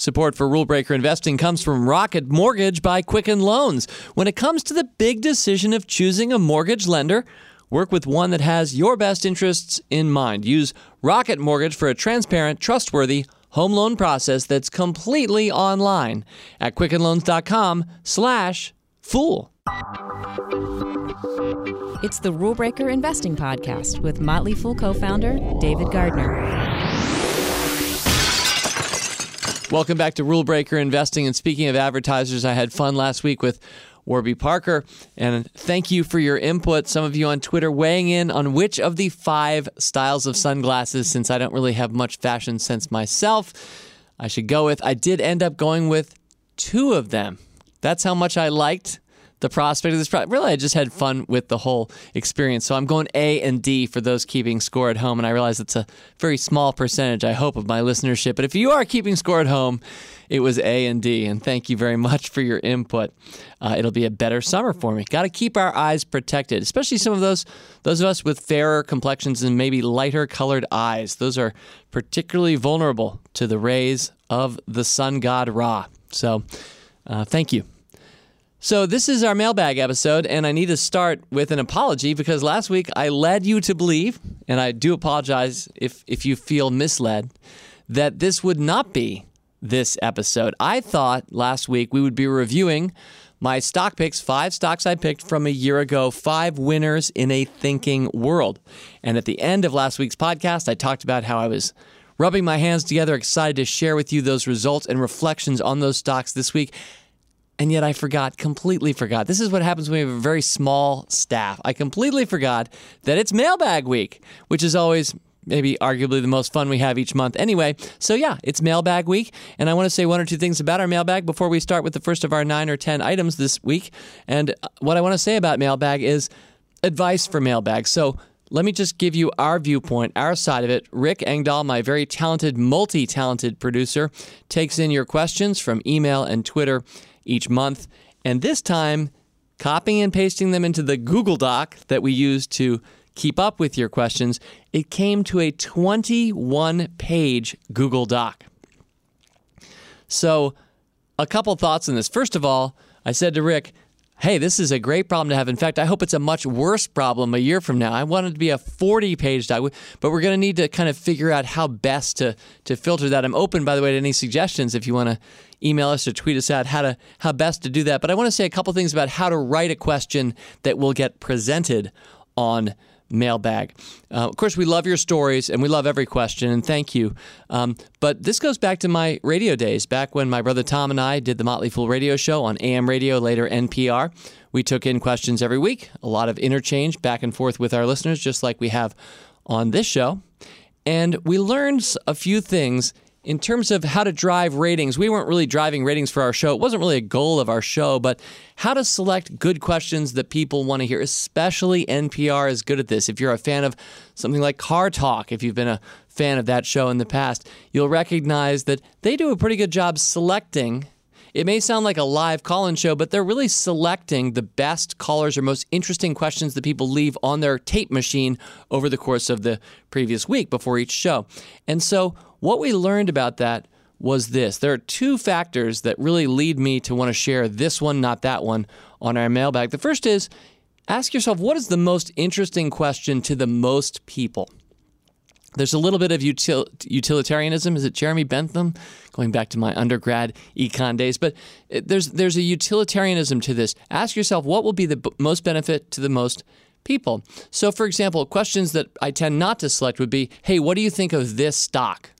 Support for Rule Breaker Investing comes from Rocket Mortgage by Quicken Loans. When it comes to the big decision of choosing a mortgage lender, work with one that has your best interests in mind. Use Rocket Mortgage for a transparent, trustworthy home loan process that's completely online at quickenloans.com slash fool. It's the Rule Breaker Investing Podcast with Motley Fool co founder David Gardner. Welcome back to Rule Breaker Investing. And speaking of advertisers, I had fun last week with Warby Parker. And thank you for your input. Some of you on Twitter weighing in on which of the five styles of sunglasses, since I don't really have much fashion sense myself, I should go with. I did end up going with two of them. That's how much I liked the prospect of this product. Really, I just had fun with the whole experience. So I'm going A and D for those keeping score at home. And I realize it's a very small percentage, I hope, of my listenership. But if you are keeping score at home, it was A and D. And thank you very much for your input. Uh, it'll be a better summer for me. Got to keep our eyes protected, especially some of those those of us with fairer complexions and maybe lighter colored eyes. Those are particularly vulnerable to the rays of the sun god Ra. So, uh, thank you so, this is our mailbag episode, and I need to start with an apology because last week I led you to believe, and I do apologize if, if you feel misled, that this would not be this episode. I thought last week we would be reviewing my stock picks, five stocks I picked from a year ago, five winners in a thinking world. And at the end of last week's podcast, I talked about how I was rubbing my hands together, excited to share with you those results and reflections on those stocks this week and yet I forgot, completely forgot. This is what happens when we have a very small staff. I completely forgot that it's mailbag week, which is always maybe arguably the most fun we have each month anyway. So, yeah, it's mailbag week. And I want to say one or two things about our mailbag before we start with the first of our nine or 10 items this week. And uh, what I want to say about mailbag is advice for mailbag. So, let me just give you our viewpoint, our side of it. Rick Engdahl, my very talented, multi talented producer, takes in your questions from email and Twitter each month. And this time, copying and pasting them into the Google Doc that we use to keep up with your questions, it came to a 21 page Google Doc. So, a couple thoughts on this. First of all, I said to Rick, hey, this is a great problem to have. In fact, I hope it's a much worse problem a year from now. I want it to be a 40 page doc, but we're going to need to kind of figure out how best to, to filter that. I'm open, by the way, to any suggestions if you want to email us or tweet us out how to how best to do that. But I want to say a couple things about how to write a question that will get presented on mailbag. Uh, of course, we love your stories and we love every question, and thank you. Um, but this goes back to my radio days, back when my brother Tom and I did the Motley Fool radio show on AM radio, later NPR. We took in questions every week, a lot of interchange back and forth with our listeners, just like we have on this show. And we learned a few things in terms of how to drive ratings, we weren't really driving ratings for our show. It wasn't really a goal of our show, but how to select good questions that people want to hear, especially NPR is good at this. If you're a fan of something like Car Talk, if you've been a fan of that show in the past, you'll recognize that they do a pretty good job selecting it may sound like a live call in show, but they're really selecting the best callers or most interesting questions that people leave on their tape machine over the course of the previous week before each show. And so what we learned about that was this there are two factors that really lead me to want to share this one, not that one, on our mailbag. The first is ask yourself what is the most interesting question to the most people? There's a little bit of util- utilitarianism. Is it Jeremy Bentham? Going back to my undergrad econ days, but uh, there's there's a utilitarianism to this. Ask yourself what will be the b- most benefit to the most people. So, for example, questions that I tend not to select would be, "Hey, what do you think of this stock?"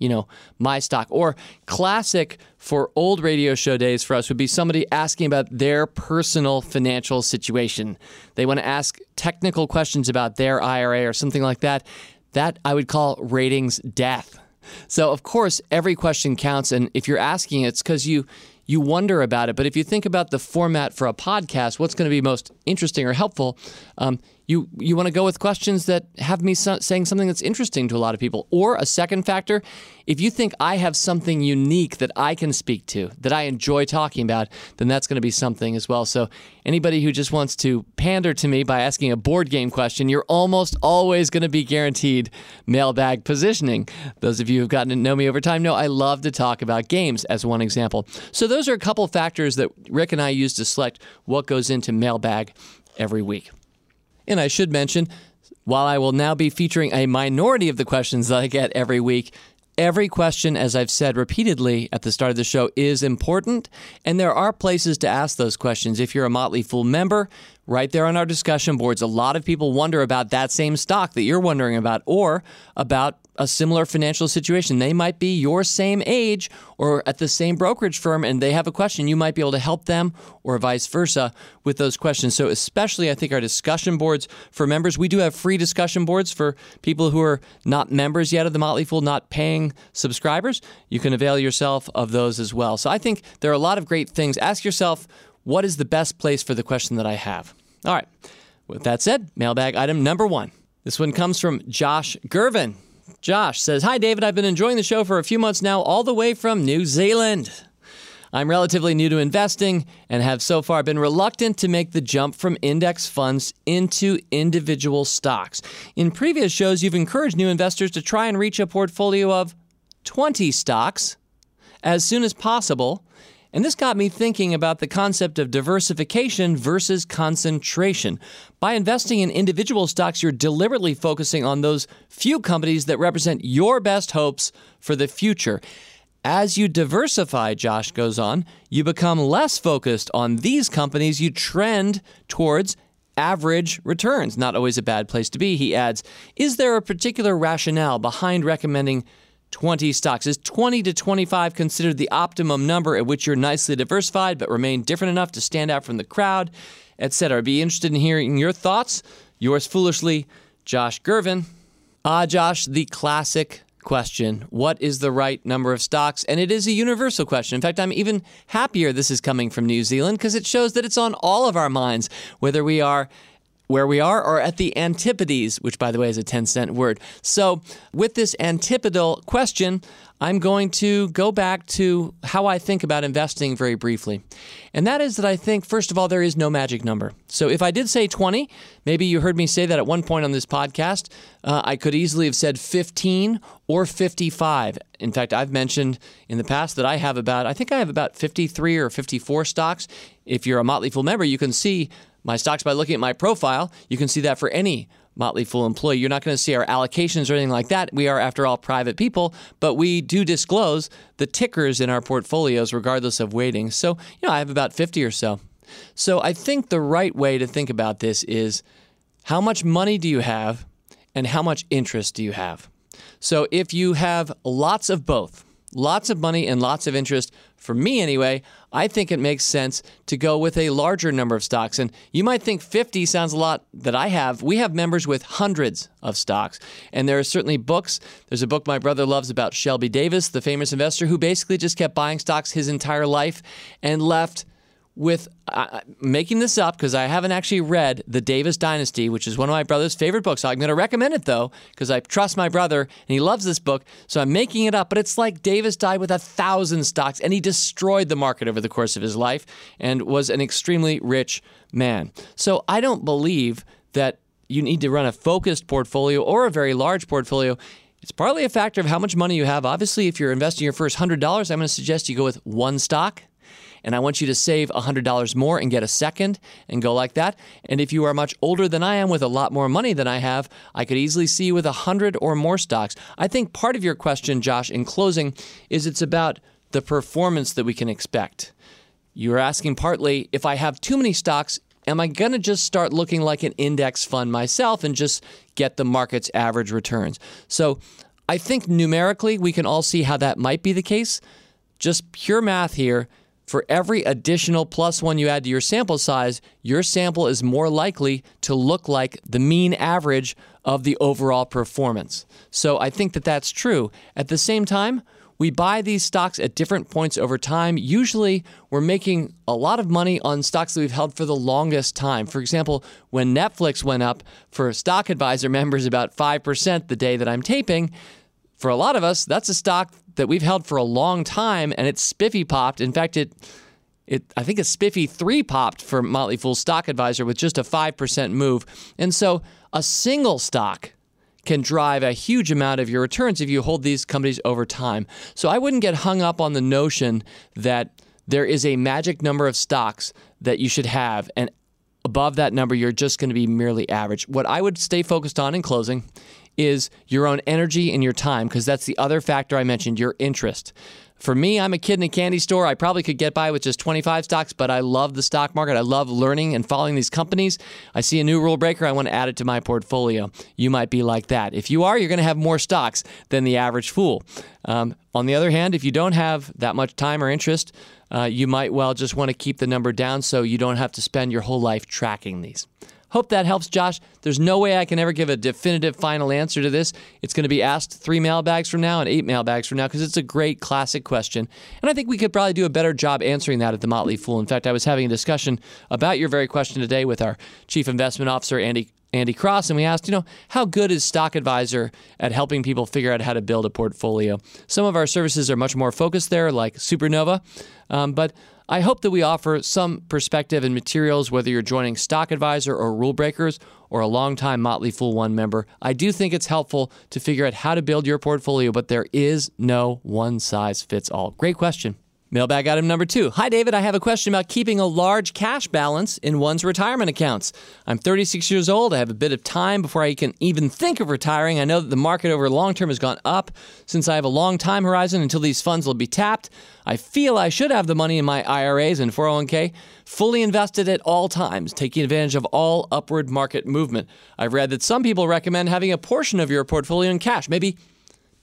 you know, my stock. Or classic for old radio show days for us would be somebody asking about their personal financial situation. They want to ask technical questions about their IRA or something like that. That I would call ratings death. So, of course, every question counts. And if you're asking, it's because you you wonder about it. But if you think about the format for a podcast, what's going to be most interesting or helpful? Um, you you want to go with questions that have me so- saying something that's interesting to a lot of people. Or a second factor, if you think I have something unique that I can speak to, that I enjoy talking about, then that's going to be something as well. So anybody who just wants to pander to me by asking a board game question, you're almost always going to be guaranteed mailbag positioning. Those of you who've gotten to know me over time know I love to talk about games as one example. So those are a couple factors that Rick and I use to select what goes into mailbag every week. And I should mention, while I will now be featuring a minority of the questions that I get every week, every question, as I've said repeatedly at the start of the show, is important. And there are places to ask those questions. If you're a Motley Fool member, right there on our discussion boards, a lot of people wonder about that same stock that you're wondering about or about a similar financial situation. They might be your same age or at the same brokerage firm and they have a question. You might be able to help them or vice versa with those questions. So, especially, I think our discussion boards for members, we do have free discussion boards for people who are not members yet of the Motley Fool, not paying subscribers. You can avail yourself of those as well. So, I think there are a lot of great things. Ask yourself, what is the best place for the question that I have? All right. With that said, mailbag item number one. This one comes from Josh Gervin. Josh says, Hi, David. I've been enjoying the show for a few months now, all the way from New Zealand. I'm relatively new to investing and have so far been reluctant to make the jump from index funds into individual stocks. In previous shows, you've encouraged new investors to try and reach a portfolio of 20 stocks as soon as possible and this got me thinking about the concept of diversification versus concentration. By investing in individual stocks, you're deliberately focusing on those few companies that represent your best hopes for the future. As you diversify, Josh goes on, you become less focused on these companies. You trend towards average returns. Not always a bad place to be, he adds. Is there a particular rationale behind recommending 20 stocks. Is 20 to 25 considered the optimum number at which you're nicely diversified but remain different enough to stand out from the crowd, etc.? Be interested in hearing your thoughts. Yours foolishly, Josh Gervin. Ah, Josh, the classic question What is the right number of stocks? And it is a universal question. In fact, I'm even happier this is coming from New Zealand because it shows that it's on all of our minds, whether we are where we are or at the antipodes, which by the way is a 10 cent word. So, with this antipodal question, I'm going to go back to how I think about investing very briefly. And that is that I think, first of all, there is no magic number. So, if I did say 20, maybe you heard me say that at one point on this podcast, uh, I could easily have said 15 or 55. In fact, I've mentioned in the past that I have about, I think I have about 53 or 54 stocks. If you're a Motley Fool member, you can see my stocks by looking at my profile. You can see that for any Motley Fool employee. You're not going to see our allocations or anything like that. We are, after all, private people, but we do disclose the tickers in our portfolios regardless of weighting. So, you know, I have about 50 or so. So I think the right way to think about this is how much money do you have and how much interest do you have? So if you have lots of both, lots of money and lots of interest, for me anyway, I think it makes sense to go with a larger number of stocks. And you might think 50 sounds a lot that I have. We have members with hundreds of stocks. And there are certainly books. There's a book my brother loves about Shelby Davis, the famous investor who basically just kept buying stocks his entire life and left with uh, making this up because I haven't actually read The Davis Dynasty, which is one of my brother's favorite books. I'm going to recommend it though because I trust my brother and he loves this book. So I'm making it up, but it's like Davis died with a thousand stocks and he destroyed the market over the course of his life and was an extremely rich man. So I don't believe that you need to run a focused portfolio or a very large portfolio. It's partly a factor of how much money you have. Obviously, if you're investing your first $100, I'm going to suggest you go with one stock and I want you to save $100 more and get a second and go like that. And if you are much older than I am with a lot more money than I have, I could easily see you with 100 or more stocks. I think part of your question, Josh, in closing, is it's about the performance that we can expect. You're asking partly if I have too many stocks, am I going to just start looking like an index fund myself and just get the market's average returns? So I think numerically we can all see how that might be the case. Just pure math here for every additional plus one you add to your sample size, your sample is more likely to look like the mean average of the overall performance. So I think that that's true. At the same time, we buy these stocks at different points over time. Usually, we're making a lot of money on stocks that we've held for the longest time. For example, when Netflix went up for Stock Advisor members about 5% the day that I'm taping, for a lot of us, that's a stock that we've held for a long time and it's spiffy popped. In fact, it it, I think a spiffy three popped for Motley Fool Stock Advisor with just a 5% move. And so a single stock can drive a huge amount of your returns if you hold these companies over time. So I wouldn't get hung up on the notion that there is a magic number of stocks that you should have and above that number you're just going to be merely average. What I would stay focused on in closing is your own energy and your time because that's the other factor I mentioned, your interest. For me, I'm a kid in a candy store. I probably could get by with just 25 stocks, but I love the stock market. I love learning and following these companies. I see a new rule breaker. I want to add it to my portfolio. You might be like that. If you are, you're going to have more stocks than the average fool. Um, on the other hand, if you don't have that much time or interest, uh, you might well just want to keep the number down so you don't have to spend your whole life tracking these. Hope that helps, Josh. There's no way I can ever give a definitive final answer to this. It's going to be asked three mailbags from now and eight mailbags from now because it's a great classic question. And I think we could probably do a better job answering that at the Motley Fool. In fact, I was having a discussion about your very question today with our Chief Investment Officer, Andy Andy Cross, and we asked, you know, how good is Stock Advisor at helping people figure out how to build a portfolio? Some of our services are much more focused there, like Supernova, um, but I hope that we offer some perspective and materials, whether you're joining Stock Advisor or Rule Breakers or a longtime Motley Fool One member. I do think it's helpful to figure out how to build your portfolio, but there is no one size fits all. Great question. Mailbag item number two. Hi, David. I have a question about keeping a large cash balance in one's retirement accounts. I'm 36 years old. I have a bit of time before I can even think of retiring. I know that the market over long term has gone up. Since I have a long time horizon until these funds will be tapped, I feel I should have the money in my IRAs and 401k fully invested at all times, taking advantage of all upward market movement. I've read that some people recommend having a portion of your portfolio in cash, maybe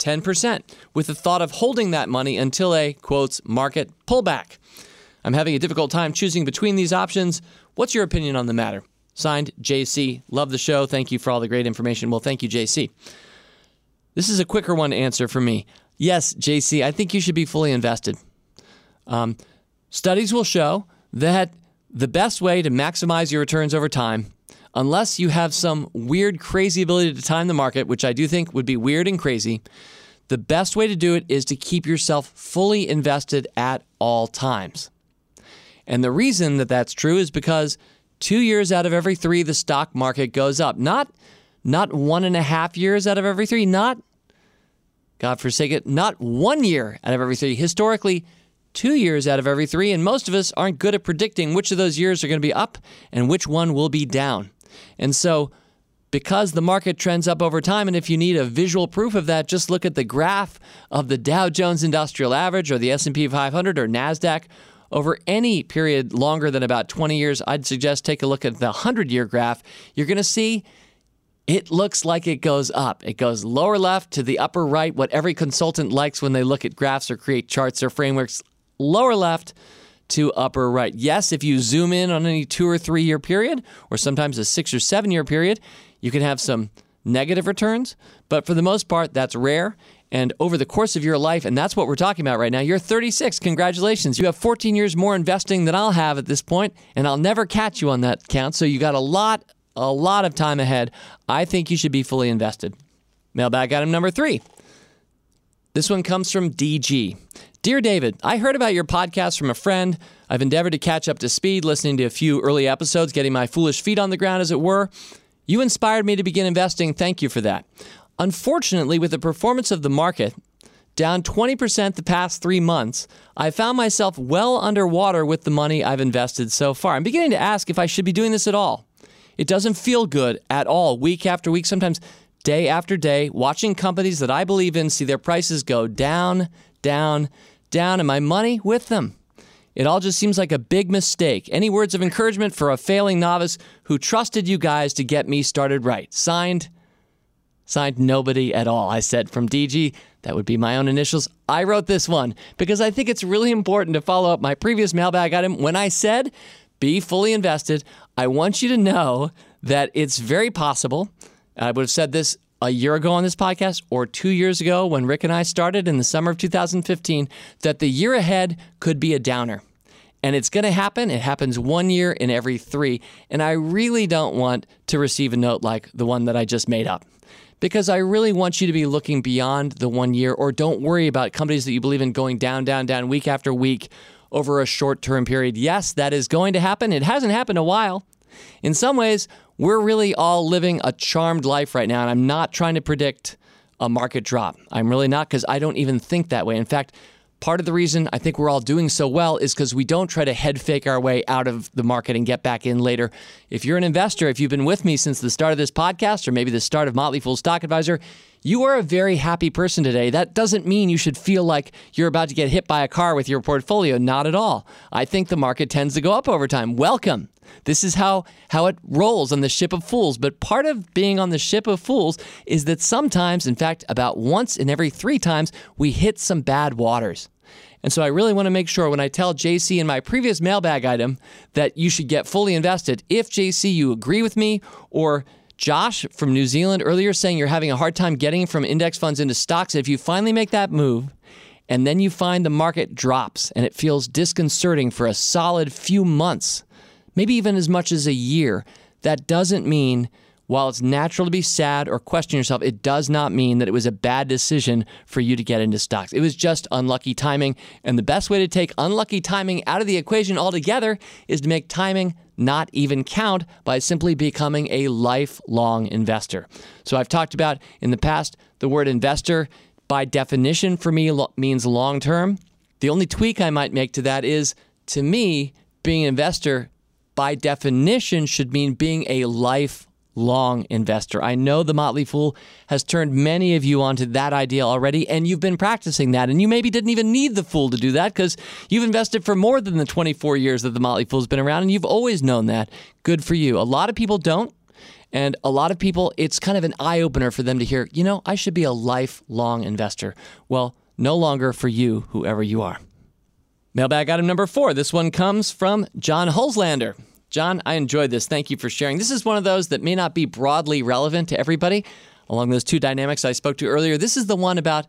10%, with the thought of holding that money until a, quotes, market pullback. I'm having a difficult time choosing between these options. What's your opinion on the matter? Signed, JC. Love the show. Thank you for all the great information. Well, thank you, JC. This is a quicker one to answer for me. Yes, JC, I think you should be fully invested. Um, studies will show that the best way to maximize your returns over time unless you have some weird, crazy ability to time the market, which I do think would be weird and crazy, the best way to do it is to keep yourself fully invested at all times. And the reason that that's true is because two years out of every three, the stock market goes up. Not, not one and a half years out of every three, not, God forsake it, not one year out of every three. Historically, two years out of every three, and most of us aren't good at predicting which of those years are going to be up and which one will be down. And so, because the market trends up over time, and if you need a visual proof of that, just look at the graph of the Dow Jones Industrial Average or the S&P 500 or Nasdaq over any period longer than about 20 years. I'd suggest take a look at the 100-year graph. You're going to see it looks like it goes up. It goes lower left to the upper right, what every consultant likes when they look at graphs or create charts or frameworks. Lower left to upper right. Yes, if you zoom in on any two or three year period, or sometimes a six or seven year period, you can have some negative returns. But for the most part, that's rare. And over the course of your life, and that's what we're talking about right now, you're 36. Congratulations. You have 14 years more investing than I'll have at this point, and I'll never catch you on that count. So you got a lot, a lot of time ahead. I think you should be fully invested. Mailbag item number three. This one comes from DG. Dear David, I heard about your podcast from a friend. I've endeavored to catch up to speed, listening to a few early episodes, getting my foolish feet on the ground, as it were. You inspired me to begin investing. Thank you for that. Unfortunately, with the performance of the market, down 20% the past three months, I found myself well underwater with the money I've invested so far. I'm beginning to ask if I should be doing this at all. It doesn't feel good at all, week after week, sometimes day after day, watching companies that I believe in see their prices go down, down, down and my money with them. It all just seems like a big mistake. Any words of encouragement for a failing novice who trusted you guys to get me started right? Signed, signed nobody at all. I said from DG, that would be my own initials. I wrote this one because I think it's really important to follow up my previous mailbag item. When I said be fully invested, I want you to know that it's very possible. I would have said this a year ago on this podcast or two years ago when Rick and I started in the summer of 2015 that the year ahead could be a downer. And it's going to happen. It happens one year in every three. And I really don't want to receive a note like the one that I just made up because I really want you to be looking beyond the one year or don't worry about companies that you believe in going down, down, down week after week over a short term period. Yes, that is going to happen. It hasn't happened a while. In some ways, we're really all living a charmed life right now, and I'm not trying to predict a market drop. I'm really not because I don't even think that way. In fact, part of the reason I think we're all doing so well is because we don't try to head fake our way out of the market and get back in later. If you're an investor, if you've been with me since the start of this podcast or maybe the start of Motley Fool Stock Advisor, you are a very happy person today. That doesn't mean you should feel like you're about to get hit by a car with your portfolio. Not at all. I think the market tends to go up over time. Welcome. This is how, how it rolls on the ship of fools. But part of being on the ship of fools is that sometimes, in fact, about once in every three times, we hit some bad waters. And so I really want to make sure when I tell JC in my previous mailbag item that you should get fully invested, if JC, you agree with me, or Josh from New Zealand earlier saying you're having a hard time getting from index funds into stocks, if you finally make that move, and then you find the market drops and it feels disconcerting for a solid few months, maybe even as much as a year, that doesn't mean while it's natural to be sad or question yourself, it does not mean that it was a bad decision for you to get into stocks. It was just unlucky timing. And the best way to take unlucky timing out of the equation altogether is to make timing not even count by simply becoming a lifelong investor. So I've talked about in the past the word investor by definition for me means long term. The only tweak I might make to that is to me, being an investor by definition should mean being a lifelong investor. I know the Motley Fool has turned many of you onto that idea already, and you've been practicing that. And you maybe didn't even need the Fool to do that because you've invested for more than the 24 years that the Motley Fool's been around, and you've always known that. Good for you. A lot of people don't. And a lot of people, it's kind of an eye opener for them to hear, you know, I should be a lifelong investor. Well, no longer for you, whoever you are. Mailbag item number four. This one comes from John Holzlander. John, I enjoyed this. Thank you for sharing. This is one of those that may not be broadly relevant to everybody along those two dynamics I spoke to earlier. This is the one about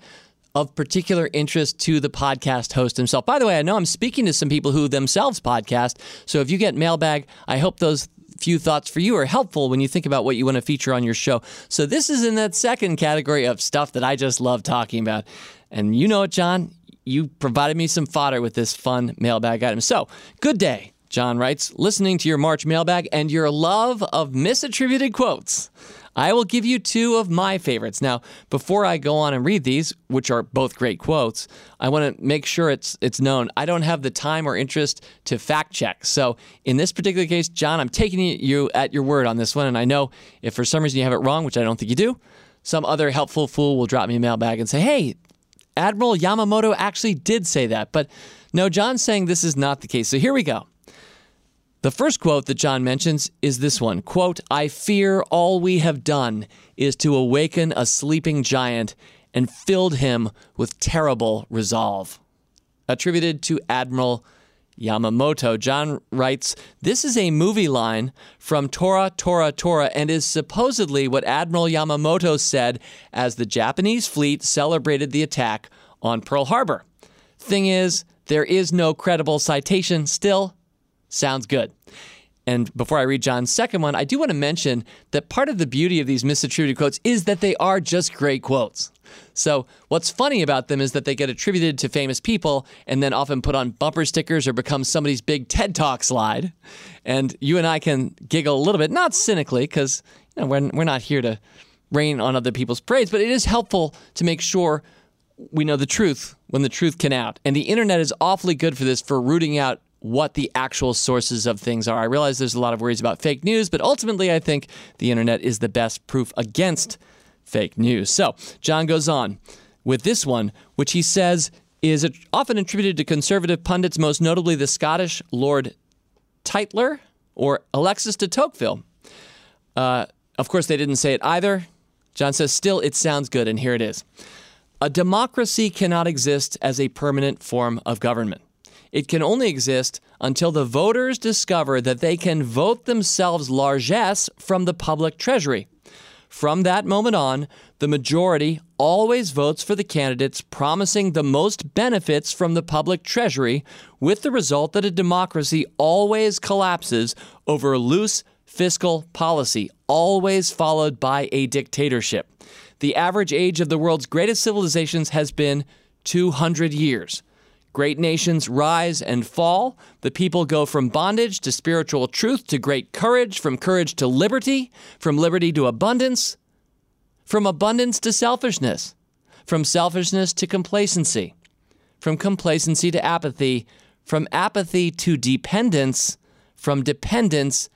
of particular interest to the podcast host himself. By the way, I know I'm speaking to some people who themselves podcast. So if you get mailbag, I hope those few thoughts for you are helpful when you think about what you want to feature on your show. So this is in that second category of stuff that I just love talking about. And you know it, John. You provided me some fodder with this fun mailbag item. So, good day. John writes, listening to your March mailbag and your love of misattributed quotes. I will give you two of my favorites. Now, before I go on and read these, which are both great quotes, I want to make sure it's it's known. I don't have the time or interest to fact check. So, in this particular case, John, I'm taking you at your word on this one, and I know if for some reason you have it wrong, which I don't think you do, some other helpful fool will drop me a mailbag and say, "Hey, Admiral Yamamoto actually did say that." But no, John's saying this is not the case. So, here we go. The first quote that John mentions is this one quote, I fear all we have done is to awaken a sleeping giant and filled him with terrible resolve. Attributed to Admiral Yamamoto, John writes, This is a movie line from Tora, Tora, Tora, and is supposedly what Admiral Yamamoto said as the Japanese fleet celebrated the attack on Pearl Harbor. Thing is, there is no credible citation. Still, Sounds good. And before I read John's second one, I do want to mention that part of the beauty of these misattributed quotes is that they are just great quotes. So, what's funny about them is that they get attributed to famous people and then often put on bumper stickers or become somebody's big TED Talk slide. And you and I can giggle a little bit, not cynically, because you know, we're, we're not here to rain on other people's parades, but it is helpful to make sure we know the truth when the truth can out. And the internet is awfully good for this, for rooting out what the actual sources of things are. I realize there's a lot of worries about fake news, but ultimately, I think the internet is the best proof against fake news. So, John goes on with this one, which he says is often attributed to conservative pundits, most notably the Scottish Lord Tytler or Alexis de Tocqueville. Uh, of course, they didn't say it either. John says, still, it sounds good, and here it is. A democracy cannot exist as a permanent form of government. It can only exist until the voters discover that they can vote themselves largesse from the public treasury. From that moment on, the majority always votes for the candidates promising the most benefits from the public treasury, with the result that a democracy always collapses over loose fiscal policy, always followed by a dictatorship. The average age of the world's greatest civilizations has been 200 years. Great nations rise and fall. The people go from bondage to spiritual truth to great courage, from courage to liberty, from liberty to abundance, from abundance to selfishness, from selfishness to complacency, from complacency to apathy, from apathy to dependence, from dependence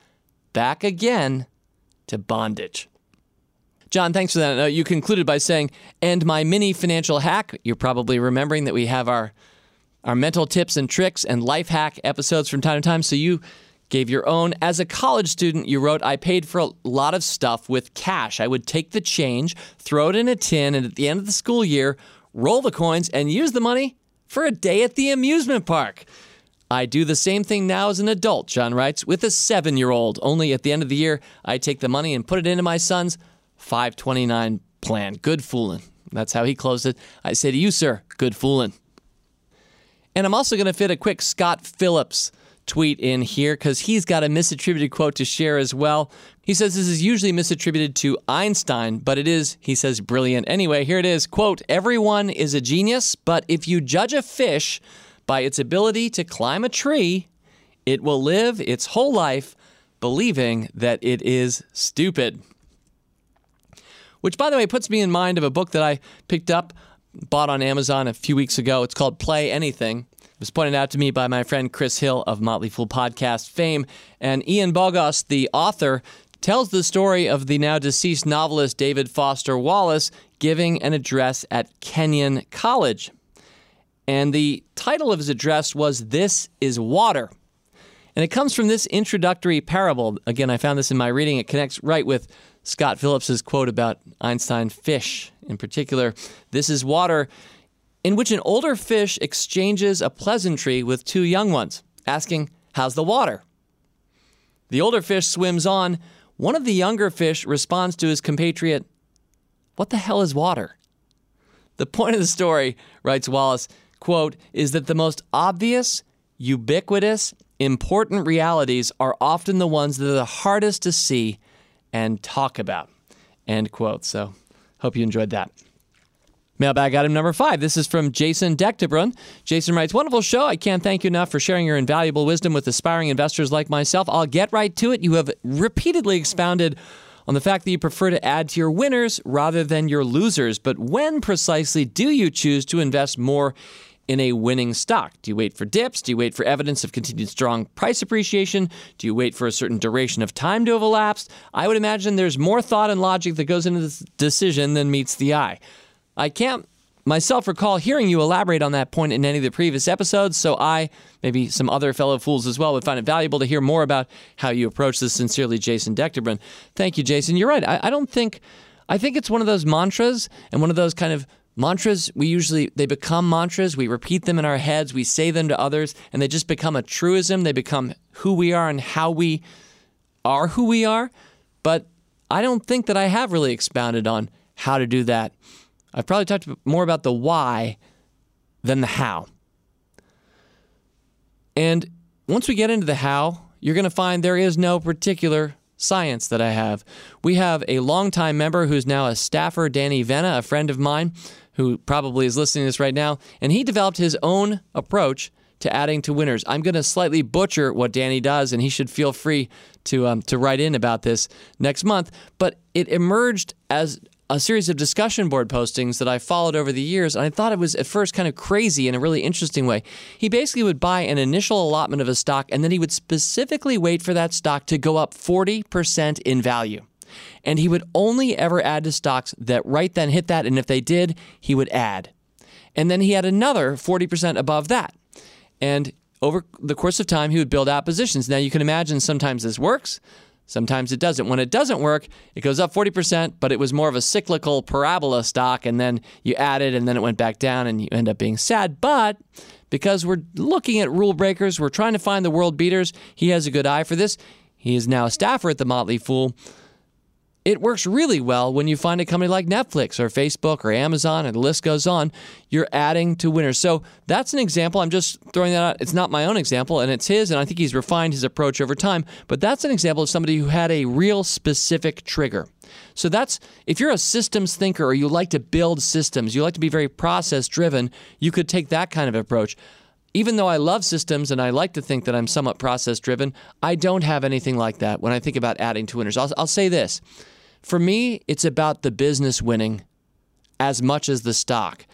back again to bondage. John, thanks for that. You concluded by saying, and my mini financial hack. You're probably remembering that we have our our mental tips and tricks and life hack episodes from time to time. So you gave your own. As a college student, you wrote, I paid for a lot of stuff with cash. I would take the change, throw it in a tin, and at the end of the school year, roll the coins and use the money for a day at the amusement park. I do the same thing now as an adult, John writes, with a seven year old. Only at the end of the year, I take the money and put it into my son's 529 plan. Good fooling. That's how he closed it. I say to you, sir, good fooling. And I'm also going to fit a quick Scott Phillips tweet in here because he's got a misattributed quote to share as well. He says this is usually misattributed to Einstein, but it is, he says, brilliant. Anyway, here it is quote, everyone is a genius, but if you judge a fish by its ability to climb a tree, it will live its whole life believing that it is stupid. Which, by the way, puts me in mind of a book that I picked up bought on Amazon a few weeks ago. It's called Play Anything. It was pointed out to me by my friend Chris Hill of Motley Fool podcast fame. And Ian Bogost, the author, tells the story of the now deceased novelist David Foster Wallace giving an address at Kenyon College. And the title of his address was This is Water. And it comes from this introductory parable. Again, I found this in my reading. It connects right with Scott Phillips's quote about Einstein fish in particular. This is water in which an older fish exchanges a pleasantry with two young ones, asking, How's the water? The older fish swims on. One of the younger fish responds to his compatriot, What the hell is water? The point of the story, writes Wallace, quote, is that the most obvious, ubiquitous, important realities are often the ones that are the hardest to see and talk about. End quote. So, hope you enjoyed that. Mailbag item number five. This is from Jason Dectebrun. Jason writes, Wonderful show. I can't thank you enough for sharing your invaluable wisdom with aspiring investors like myself. I'll get right to it. You have repeatedly expounded on the fact that you prefer to add to your winners rather than your losers. But when precisely do you choose to invest more in a winning stock? Do you wait for dips? Do you wait for evidence of continued strong price appreciation? Do you wait for a certain duration of time to have elapsed? I would imagine there's more thought and logic that goes into this decision than meets the eye. I can't myself recall hearing you elaborate on that point in any of the previous episodes, so I, maybe some other fellow fools as well, would find it valuable to hear more about how you approach this. Sincerely, Jason Decterbrin. Thank you, Jason. You're right. I, I don't think, I think it's one of those mantras and one of those kind of Mantras, we usually they become mantras. We repeat them in our heads, we say them to others, and they just become a truism. They become who we are and how we are who we are. But I don't think that I have really expounded on how to do that. I've probably talked more about the why than the how. And once we get into the how, you're going to find there is no particular science that I have. We have a longtime member who's now a staffer, Danny Vena, a friend of mine, who probably is listening to this right now, and he developed his own approach to adding to winners. I'm going to slightly butcher what Danny does, and he should feel free to um, to write in about this next month. But it emerged as a series of discussion board postings that I followed over the years, and I thought it was at first kind of crazy in a really interesting way. He basically would buy an initial allotment of a stock, and then he would specifically wait for that stock to go up 40% in value and he would only ever add to stocks that right then hit that. And if they did, he would add. And then he had another 40% above that. And over the course of time, he would build out positions. Now, you can imagine sometimes this works, sometimes it doesn't. When it doesn't work, it goes up 40%, but it was more of a cyclical parabola stock. And then you add it, and then it went back down, and you end up being sad. But because we're looking at rule breakers, we're trying to find the world beaters, he has a good eye for this. He is now a staffer at the Motley Fool It works really well when you find a company like Netflix or Facebook or Amazon, and the list goes on. You're adding to winners. So that's an example. I'm just throwing that out. It's not my own example, and it's his, and I think he's refined his approach over time. But that's an example of somebody who had a real specific trigger. So that's if you're a systems thinker or you like to build systems, you like to be very process driven, you could take that kind of approach even though I love systems and I like to think that I'm somewhat process driven, I don't have anything like that when I think about adding to winners. I'll, I'll say this for me, it's about the business winning as much as the stock.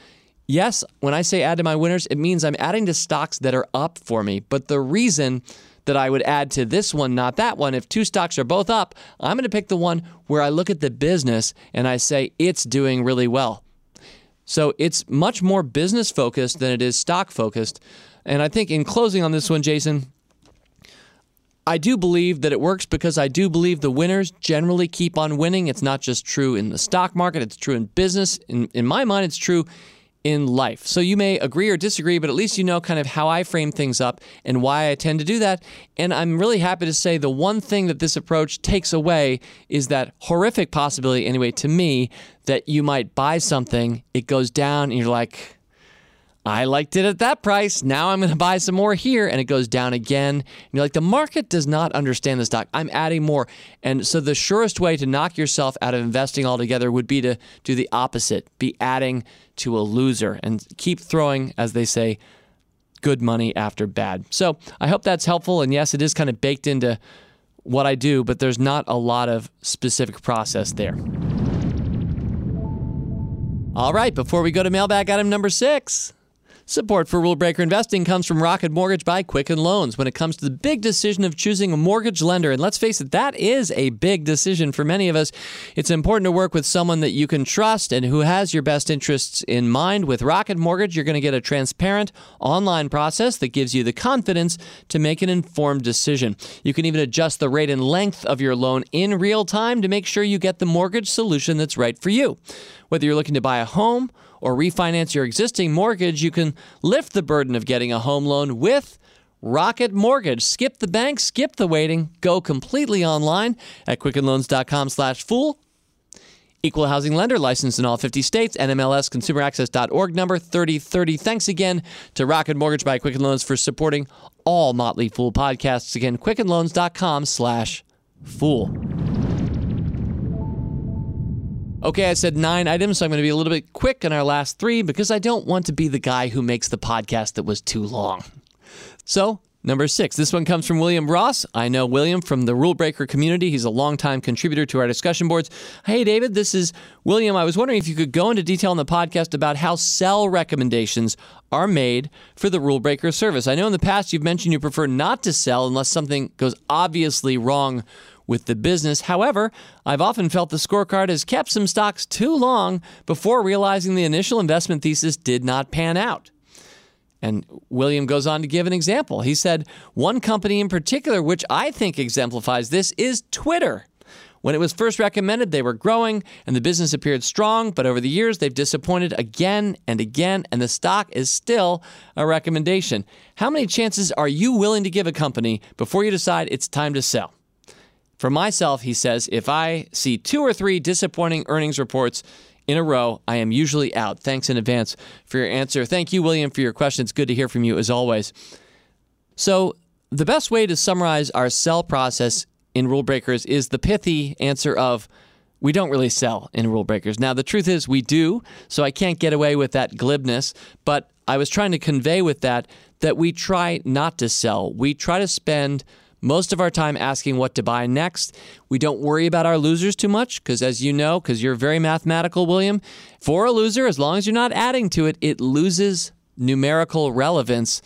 Yes, when I say add to my winners, it means I'm adding to stocks that are up for me. But the reason that I would add to this one, not that one, if two stocks are both up, I'm going to pick the one where I look at the business and I say it's doing really well. So it's much more business focused than it is stock focused. And I think in closing on this one, Jason, I do believe that it works because I do believe the winners generally keep on winning. It's not just true in the stock market, it's true in business. In, in my mind, it's true in life. So you may agree or disagree, but at least you know kind of how I frame things up and why I tend to do that. And I'm really happy to say the one thing that this approach takes away is that horrific possibility, anyway, to me, that you might buy something, it goes down, and you're like, I liked it at that price. Now I'm going to buy some more here, and it goes down again. And you're like, the market does not understand the stock. I'm adding more. And so the surest way to knock yourself out of investing altogether would be to do the opposite be adding to a loser and keep throwing, as they say, good money after bad. So I hope that's helpful. And yes, it is kind of baked into what I do, but there's not a lot of specific process there. All right, before we go to mailbag item number six. Support for Rule Breaker Investing comes from Rocket Mortgage by Quicken Loans when it comes to the big decision of choosing a mortgage lender. And let's face it, that is a big decision for many of us. It's important to work with someone that you can trust and who has your best interests in mind. With Rocket Mortgage, you're going to get a transparent online process that gives you the confidence to make an informed decision. You can even adjust the rate and length of your loan in real time to make sure you get the mortgage solution that's right for you. Whether you're looking to buy a home, or refinance your existing mortgage, you can lift the burden of getting a home loan with Rocket Mortgage. Skip the bank, skip the waiting, go completely online at quickenloans.com slash fool. Equal housing lender licensed in all 50 states, NMLS consumeraccess.org number 3030. Thanks again to Rocket Mortgage by Quicken Loans for supporting all Motley Fool podcasts. Again, quickenloans.com slash fool. Okay, I said nine items, so I'm going to be a little bit quick on our last three because I don't want to be the guy who makes the podcast that was too long. So, Number six, this one comes from William Ross. I know William from the Rule Breaker community. He's a longtime contributor to our discussion boards. Hey, David, this is William. I was wondering if you could go into detail in the podcast about how sell recommendations are made for the Rule Breaker service. I know in the past you've mentioned you prefer not to sell unless something goes obviously wrong with the business. However, I've often felt the scorecard has kept some stocks too long before realizing the initial investment thesis did not pan out. And William goes on to give an example. He said, One company in particular, which I think exemplifies this, is Twitter. When it was first recommended, they were growing and the business appeared strong, but over the years, they've disappointed again and again, and the stock is still a recommendation. How many chances are you willing to give a company before you decide it's time to sell? For myself, he says, if I see two or three disappointing earnings reports in a row, I am usually out. Thanks in advance for your answer. Thank you, William, for your question. It's good to hear from you as always. So, the best way to summarize our sell process in Rule Breakers is the pithy answer of we don't really sell in Rule Breakers. Now, the truth is we do, so I can't get away with that glibness, but I was trying to convey with that that we try not to sell. We try to spend most of our time asking what to buy next. We don't worry about our losers too much because, as you know, because you're very mathematical, William, for a loser, as long as you're not adding to it, it loses numerical relevance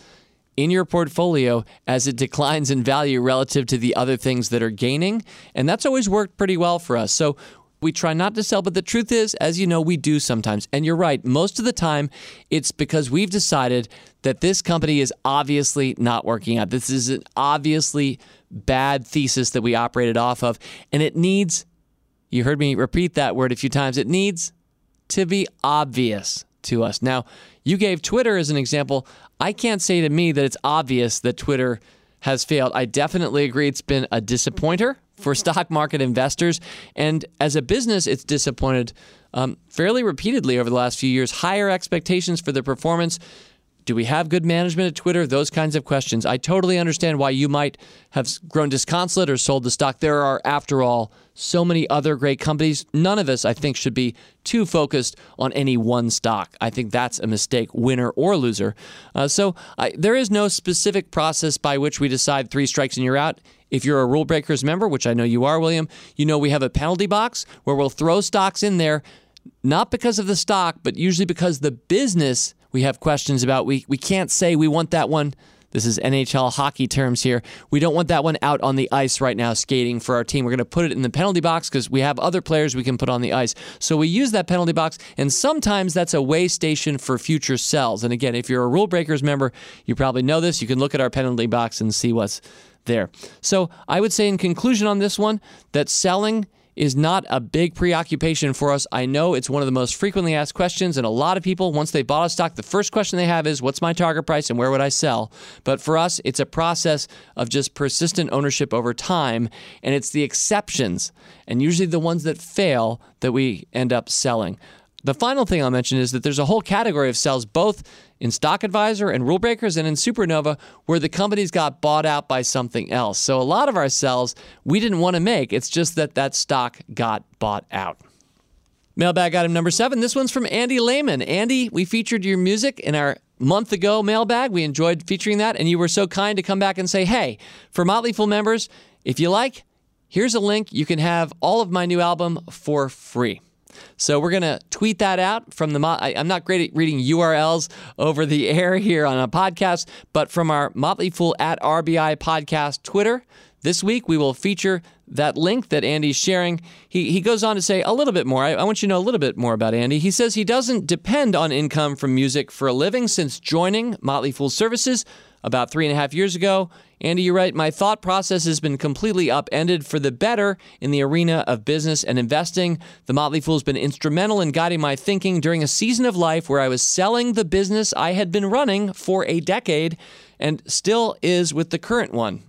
in your portfolio as it declines in value relative to the other things that are gaining. And that's always worked pretty well for us. So we try not to sell, but the truth is, as you know, we do sometimes. And you're right, most of the time, it's because we've decided that this company is obviously not working out. This is an obviously bad thesis that we operated off of. And it needs, you heard me repeat that word a few times, it needs to be obvious to us. Now, you gave Twitter as an example. I can't say to me that it's obvious that Twitter has failed. I definitely agree it's been a disappointer for stock market investors. And as a business, it's disappointed um, fairly repeatedly over the last few years. Higher expectations for the performance. Do we have good management at Twitter? Those kinds of questions. I totally understand why you might have grown disconsolate or sold the stock. There are, after all, so many other great companies. None of us, I think, should be too focused on any one stock. I think that's a mistake, winner or loser. Uh, so I, there is no specific process by which we decide three strikes and you're out. If you're a Rule Breakers member, which I know you are, William, you know we have a penalty box where we'll throw stocks in there, not because of the stock, but usually because the business we have questions about. We, we can't say we want that one. This is NHL hockey terms here. We don't want that one out on the ice right now skating for our team. We're going to put it in the penalty box because we have other players we can put on the ice. So we use that penalty box, and sometimes that's a way station for future sells. And again, if you're a Rule Breakers member, you probably know this. You can look at our penalty box and see what's there. So I would say, in conclusion on this one, that selling is not a big preoccupation for us. I know it's one of the most frequently asked questions, and a lot of people, once they bought a stock, the first question they have is, What's my target price and where would I sell? But for us, it's a process of just persistent ownership over time, and it's the exceptions, and usually the ones that fail, that we end up selling. The final thing I'll mention is that there's a whole category of sells, both in Stock Advisor and Rule Breakers and in Supernova, where the companies got bought out by something else. So a lot of our sells we didn't want to make. It's just that that stock got bought out. Mailbag item number seven. This one's from Andy Lehman. Andy, we featured your music in our month ago mailbag. We enjoyed featuring that, and you were so kind to come back and say, hey, for Motley Fool members, if you like, here's a link. You can have all of my new album for free. So we're going to tweet that out from the. I, am not great at reading URLs over the air here on a podcast, but from our Motley Fool at RBI podcast Twitter. This week, we will feature that link that Andy's sharing. He, he goes on to say a little bit more. I, I, want you to know a little bit more about Andy. He says he doesn't depend on income from music for a living since joining Motley Fool Services about three and a half years ago. Andy, you're right. My thought process has been completely upended for the better in the arena of business and investing. The Motley Fool has been instrumental in guiding my thinking during a season of life where I was selling the business I had been running for a decade and still is with the current one.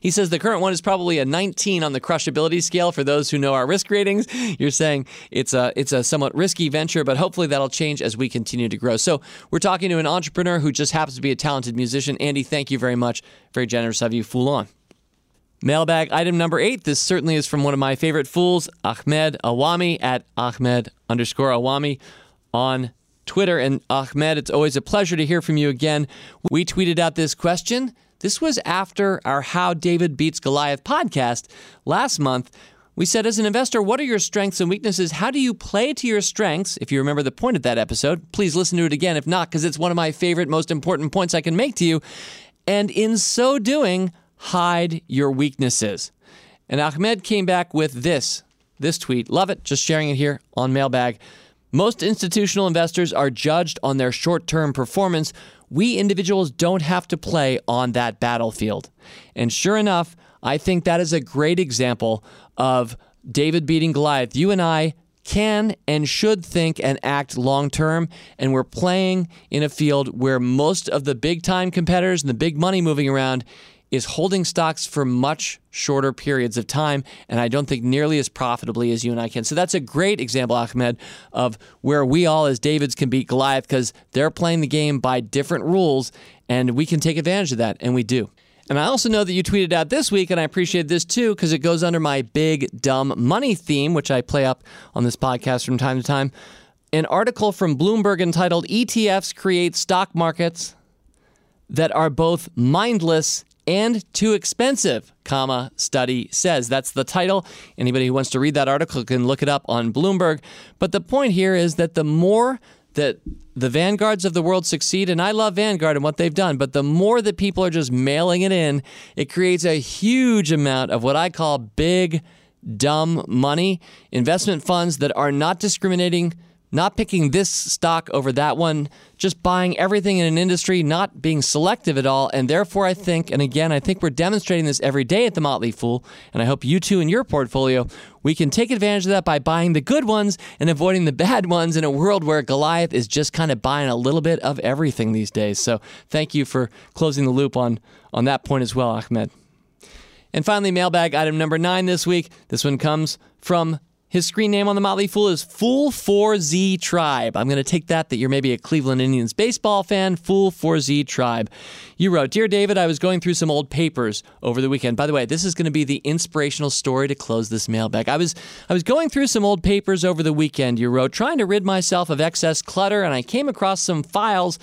He says the current one is probably a 19 on the crushability scale for those who know our risk ratings. You're saying it's a it's a somewhat risky venture, but hopefully that'll change as we continue to grow. So we're talking to an entrepreneur who just happens to be a talented musician. Andy, thank you very much. Very generous of you. Fool on. Mailbag item number eight. This certainly is from one of my favorite fools, Ahmed Awami at Ahmed underscore Awami on Twitter. And Ahmed, it's always a pleasure to hear from you again. We tweeted out this question this was after our How David Beats Goliath podcast last month. We said, as an investor, what are your strengths and weaknesses? How do you play to your strengths? If you remember the point of that episode, please listen to it again. If not, because it's one of my favorite, most important points I can make to you. And in so doing, hide your weaknesses. And Ahmed came back with this this tweet. Love it. Just sharing it here on Mailbag. Most institutional investors are judged on their short term performance. We individuals don't have to play on that battlefield. And sure enough, I think that is a great example of David beating Goliath. You and I can and should think and act long term. And we're playing in a field where most of the big time competitors and the big money moving around is holding stocks for much shorter periods of time, and I don't think nearly as profitably as you and I can. So that's a great example, Ahmed, of where we all as Davids can beat Goliath because they're playing the game by different rules, and we can take advantage of that, and we do. And I also know that you tweeted out this week, and I appreciate this too because it goes under my big dumb money theme, which I play up on this podcast from time to time. An article from Bloomberg entitled ETFs Create Stock Markets That Are Both Mindless and too expensive, comma, study says. That's the title. Anybody who wants to read that article can look it up on Bloomberg. But the point here is that the more that the vanguards of the world succeed, and I love Vanguard and what they've done, but the more that people are just mailing it in, it creates a huge amount of what I call big, dumb money, investment funds that are not discriminating not picking this stock over that one, just buying everything in an industry, not being selective at all. And therefore, I think, and again, I think we're demonstrating this every day at the Motley Fool, and I hope you too in your portfolio, we can take advantage of that by buying the good ones and avoiding the bad ones in a world where Goliath is just kind of buying a little bit of everything these days. So thank you for closing the loop on, on that point as well, Ahmed. And finally, mailbag item number nine this week. This one comes from his screen name on the Motley Fool is Fool 4Z Tribe. I'm going to take that that you're maybe a Cleveland Indians baseball fan, Fool 4Z Tribe. You wrote, Dear David, I was going through some old papers over the weekend. By the way, this is going to be the inspirational story to close this mailbag. I was I was going through some old papers over the weekend, you wrote, trying to rid myself of excess clutter, and I came across some files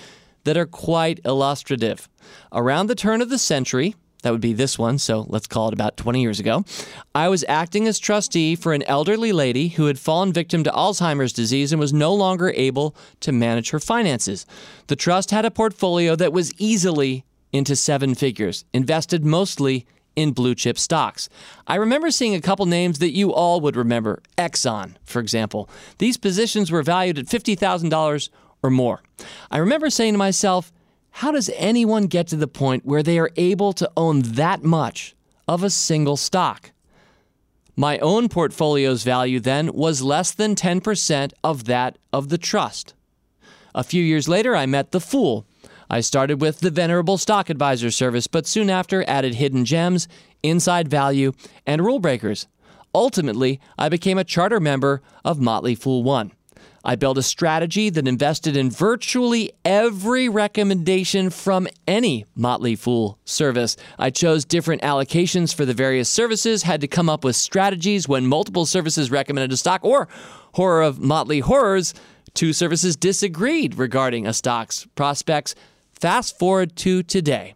that are quite illustrative. Around the turn of the century, that would be this one, so let's call it about 20 years ago. I was acting as trustee for an elderly lady who had fallen victim to Alzheimer's disease and was no longer able to manage her finances. The trust had a portfolio that was easily into seven figures, invested mostly in blue chip stocks. I remember seeing a couple names that you all would remember Exxon, for example. These positions were valued at $50,000 or more. I remember saying to myself, how does anyone get to the point where they are able to own that much of a single stock? My own portfolio's value then was less than 10% of that of the trust. A few years later, I met the fool. I started with the Venerable Stock Advisor service, but soon after added Hidden Gems, Inside Value, and Rule Breakers. Ultimately, I became a charter member of Motley Fool One. I built a strategy that invested in virtually every recommendation from any Motley Fool service. I chose different allocations for the various services, had to come up with strategies when multiple services recommended a stock, or horror of Motley horrors, two services disagreed regarding a stock's prospects. Fast forward to today.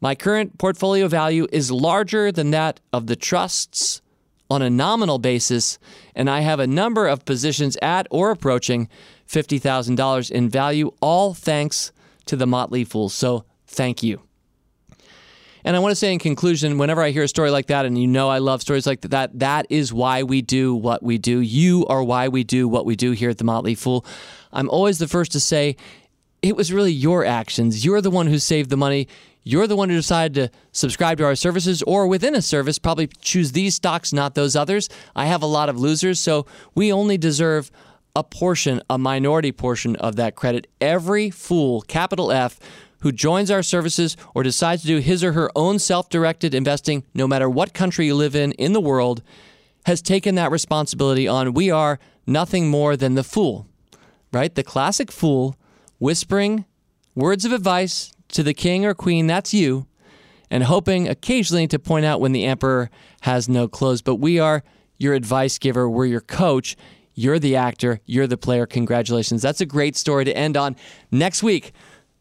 My current portfolio value is larger than that of the trusts on a nominal basis, and I have a number of positions at or approaching $50,000 in value, all thanks to the Motley Fool. So thank you. And I want to say in conclusion, whenever I hear a story like that, and you know I love stories like that, that is why we do what we do. You are why we do what we do here at the Motley Fool. I'm always the first to say it was really your actions. You're the one who saved the money. You're the one who decided to subscribe to our services or within a service, probably choose these stocks, not those others. I have a lot of losers, so we only deserve a portion, a minority portion of that credit. Every fool, capital F, who joins our services or decides to do his or her own self directed investing, no matter what country you live in in the world, has taken that responsibility on. We are nothing more than the fool, right? The classic fool whispering words of advice to the king or queen, that's you, and hoping occasionally to point out when the emperor has no clothes. But we are your advice giver, we're your coach. You're the actor, you're the player. Congratulations. That's a great story to end on. Next week,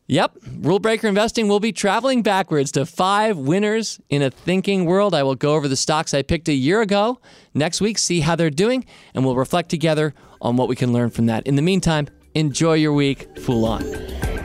Yep, Rule Breaker Investing will be traveling backwards to five winners in a thinking world. I will go over the stocks I picked a year ago next week, see how they're doing, and we'll reflect together on what we can learn from that. In the meantime, enjoy your week. Fool on.